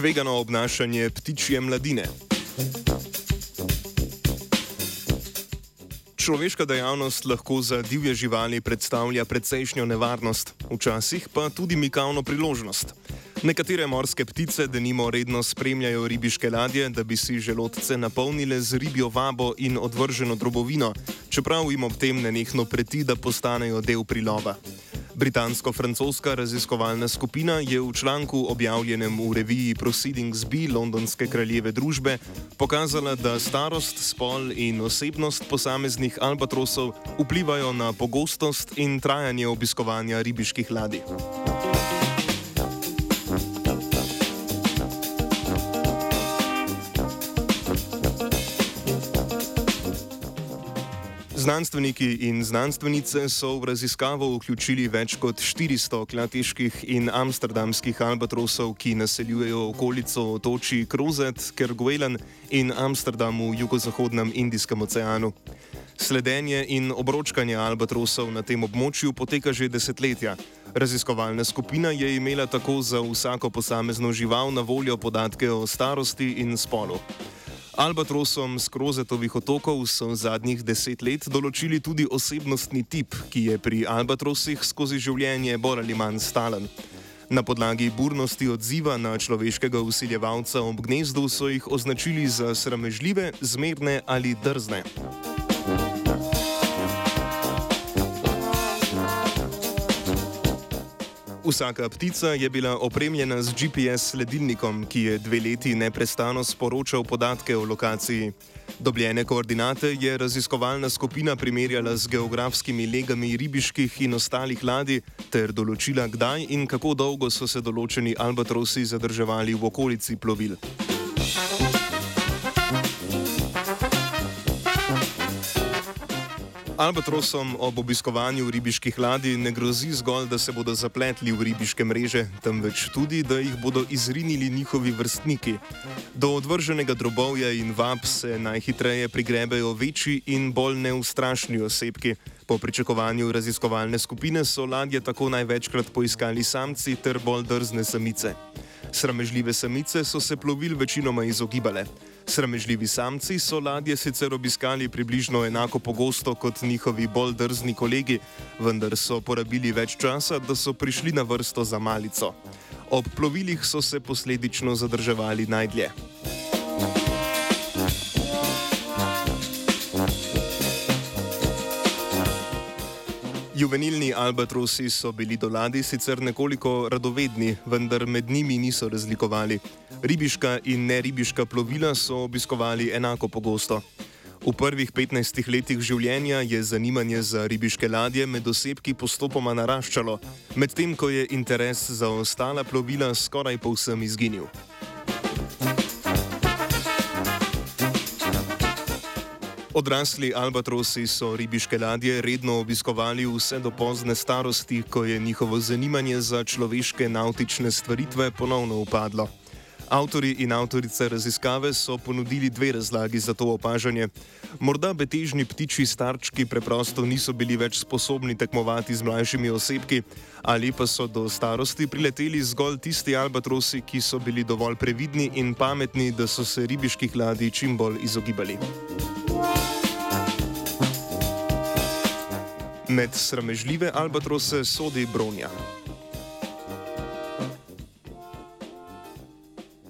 Tvegano obnašanje ptičje mladine. Človeška dejavnost lahko za divje živali predstavlja precejšnjo nevarnost, včasih pa tudi mikavno priložnost. Nekatere morske ptice, da nimo redno spremljajo ribiške ladje, da bi si želodce napolnile z ribjo vabo in odvrženo drobovino, čeprav jim ob tem nenehno preti, da postanejo del prilova. Britansko-francoska raziskovalna skupina je v članku objavljenem v reviji Proceedings B Londonske kraljeve družbe pokazala, da starost, spol in osebnost posameznih albatrosov vplivajo na pogostost in trajanje obiskovanja ribiških ladij. Znanstveniki in znanstvenice so v raziskavo vključili več kot 400 klateških in amsterdamskih albatrosov, ki naseljujejo okolico otoči Krozet, Kerguelen in Amsterdam v jugozahodnem Indijskem oceanu. Sledenje in obročkanje albatrosov na tem območju poteka že desetletja. Raziskovalna skupina je imela tako za vsako posamezno žival na voljo podatke o starosti in spolu. Albatrosom z Krozetovih otokov so zadnjih deset let določili tudi osebnostni tip, ki je pri albatrosih skozi življenje bolj ali manj stalen. Na podlagi burnosti odziva na človeškega usiljevalca ob gnezdu so jih označili za sramežljive, zmerne ali drzne. Vsaka ptica je bila opremljena z GPS sledilnikom, ki je dve leti neprestano sporočal podatke o lokaciji. Dobljene koordinate je raziskovalna skupina primerjala z geografskimi legami ribiških in ostalih ladij ter določila, kdaj in kako dolgo so se določeni albatrosi zadrževali v okolici plovil. Albatrosom ob obiskovanju ribiških ladij ne grozi zgolj, da se bodo zapletli v ribiške mreže, temveč tudi, da jih bodo izrinili njihovi vrstniki. Do odvrženega drobovja in vab se najhitreje prigrebejo večji in bolj neustrašni osebki. Po pričakovanju raziskovalne skupine so ladje tako največkrat poiskali samci ter bolj drzne samice. Sramežljive samice so se plovil večinoma izogibale. Sramežljivi samci so ladje sicer obiskali približno enako pogosto kot njihovi bolj drzni kolegi, vendar so porabili več časa, da so prišli na vrsto za malico. Ob plovilih so se posledično zadrževali najdlje. Juvenilni albatrosi so bili do ladi sicer nekoliko radovedni, vendar med njimi niso razlikovali. Ribiška in neribiška plovila so obiskovali enako pogosto. V prvih 15 letih življenja je zanimanje za ribiške ladje med osebki postopoma naraščalo, medtem ko je interes za ostala plovila skoraj povsem izginil. Odrasli albatrosi so ribiške ladje redno obiskovali vse do pozne starosti, ko je njihovo zanimanje za človeške nautične stvaritve ponovno upadlo. Avtori in avtorice raziskave so ponudili dve razlagi za to opažanje. Morda betežni ptiči starčki preprosto niso bili več sposobni tekmovati z mlajšimi osebki, ali pa so do starosti prileteli zgolj tisti albatrosi, ki so bili dovolj previdni in pametni, da so se ribiških ladij čim bolj izogibali. Med sramežljive albatrose sodi bronja.